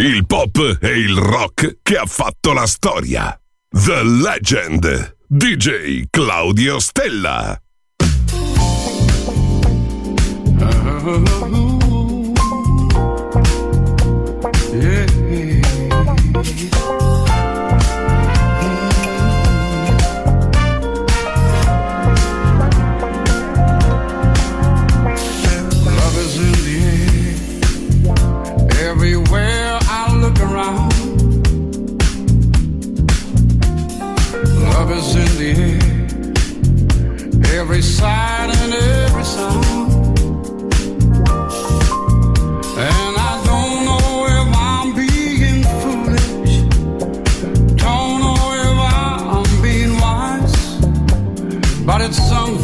il pop e il rock che ha fatto la storia. The Legend, DJ Claudio Stella. Uh-huh. Yeah. every sight and every sound. And I don't know if I'm being foolish, don't know if I'm being wise, but it's something.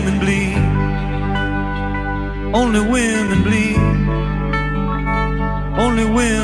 Women bleed. Only women bleed. Only women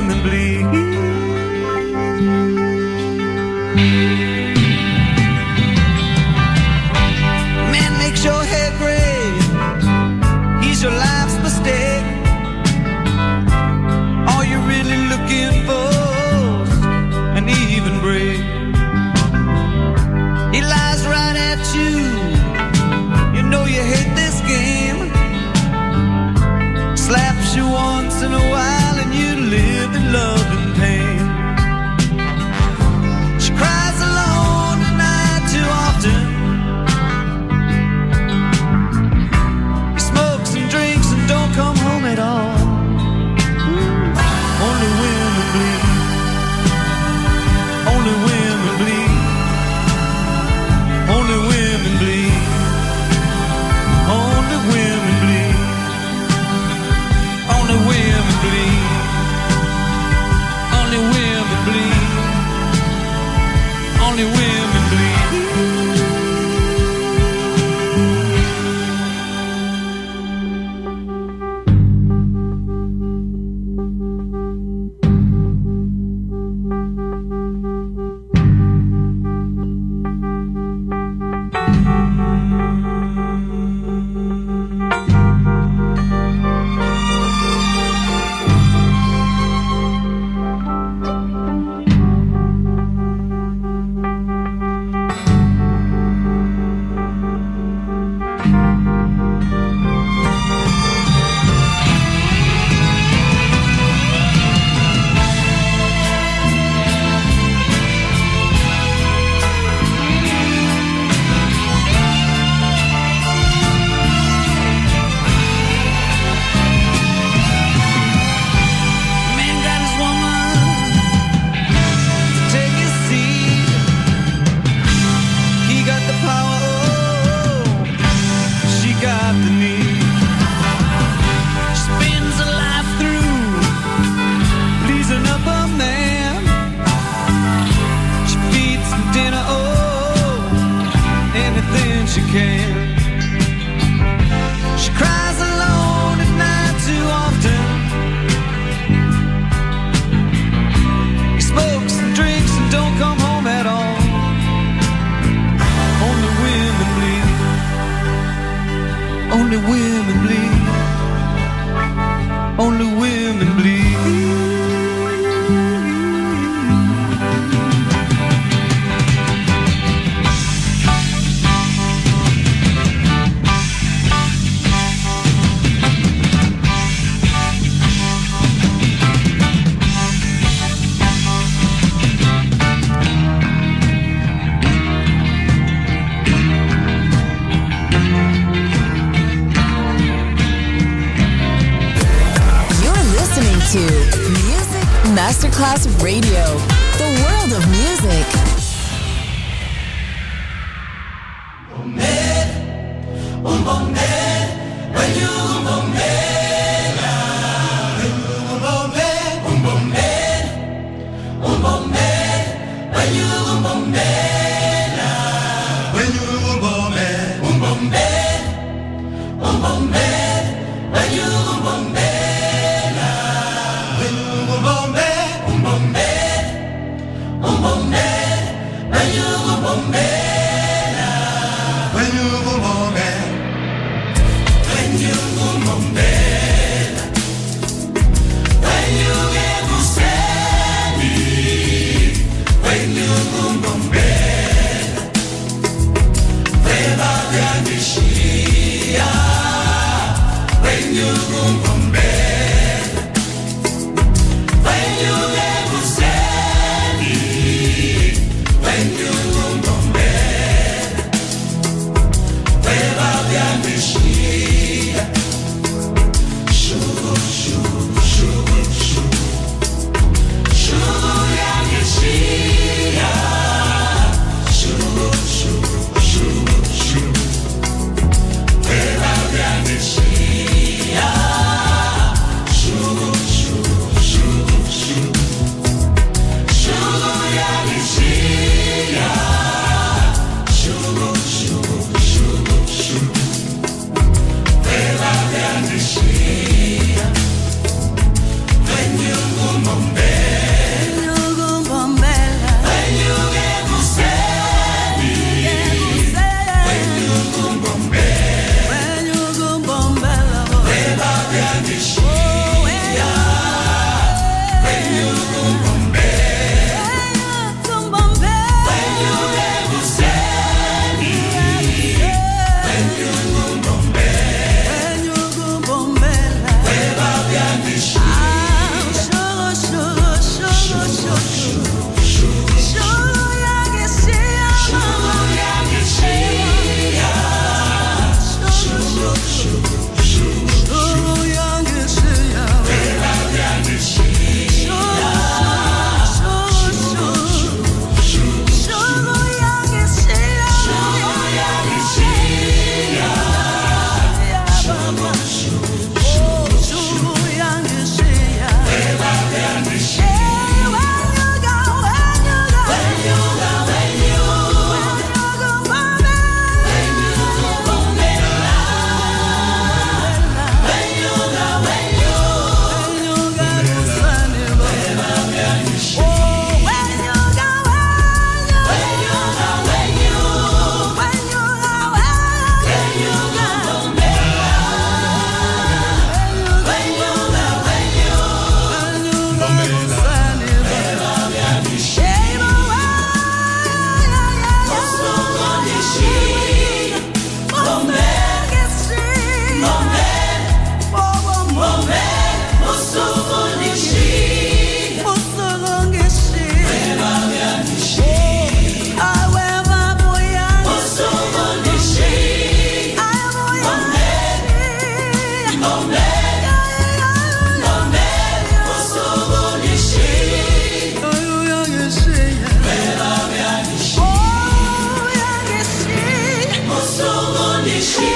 Holy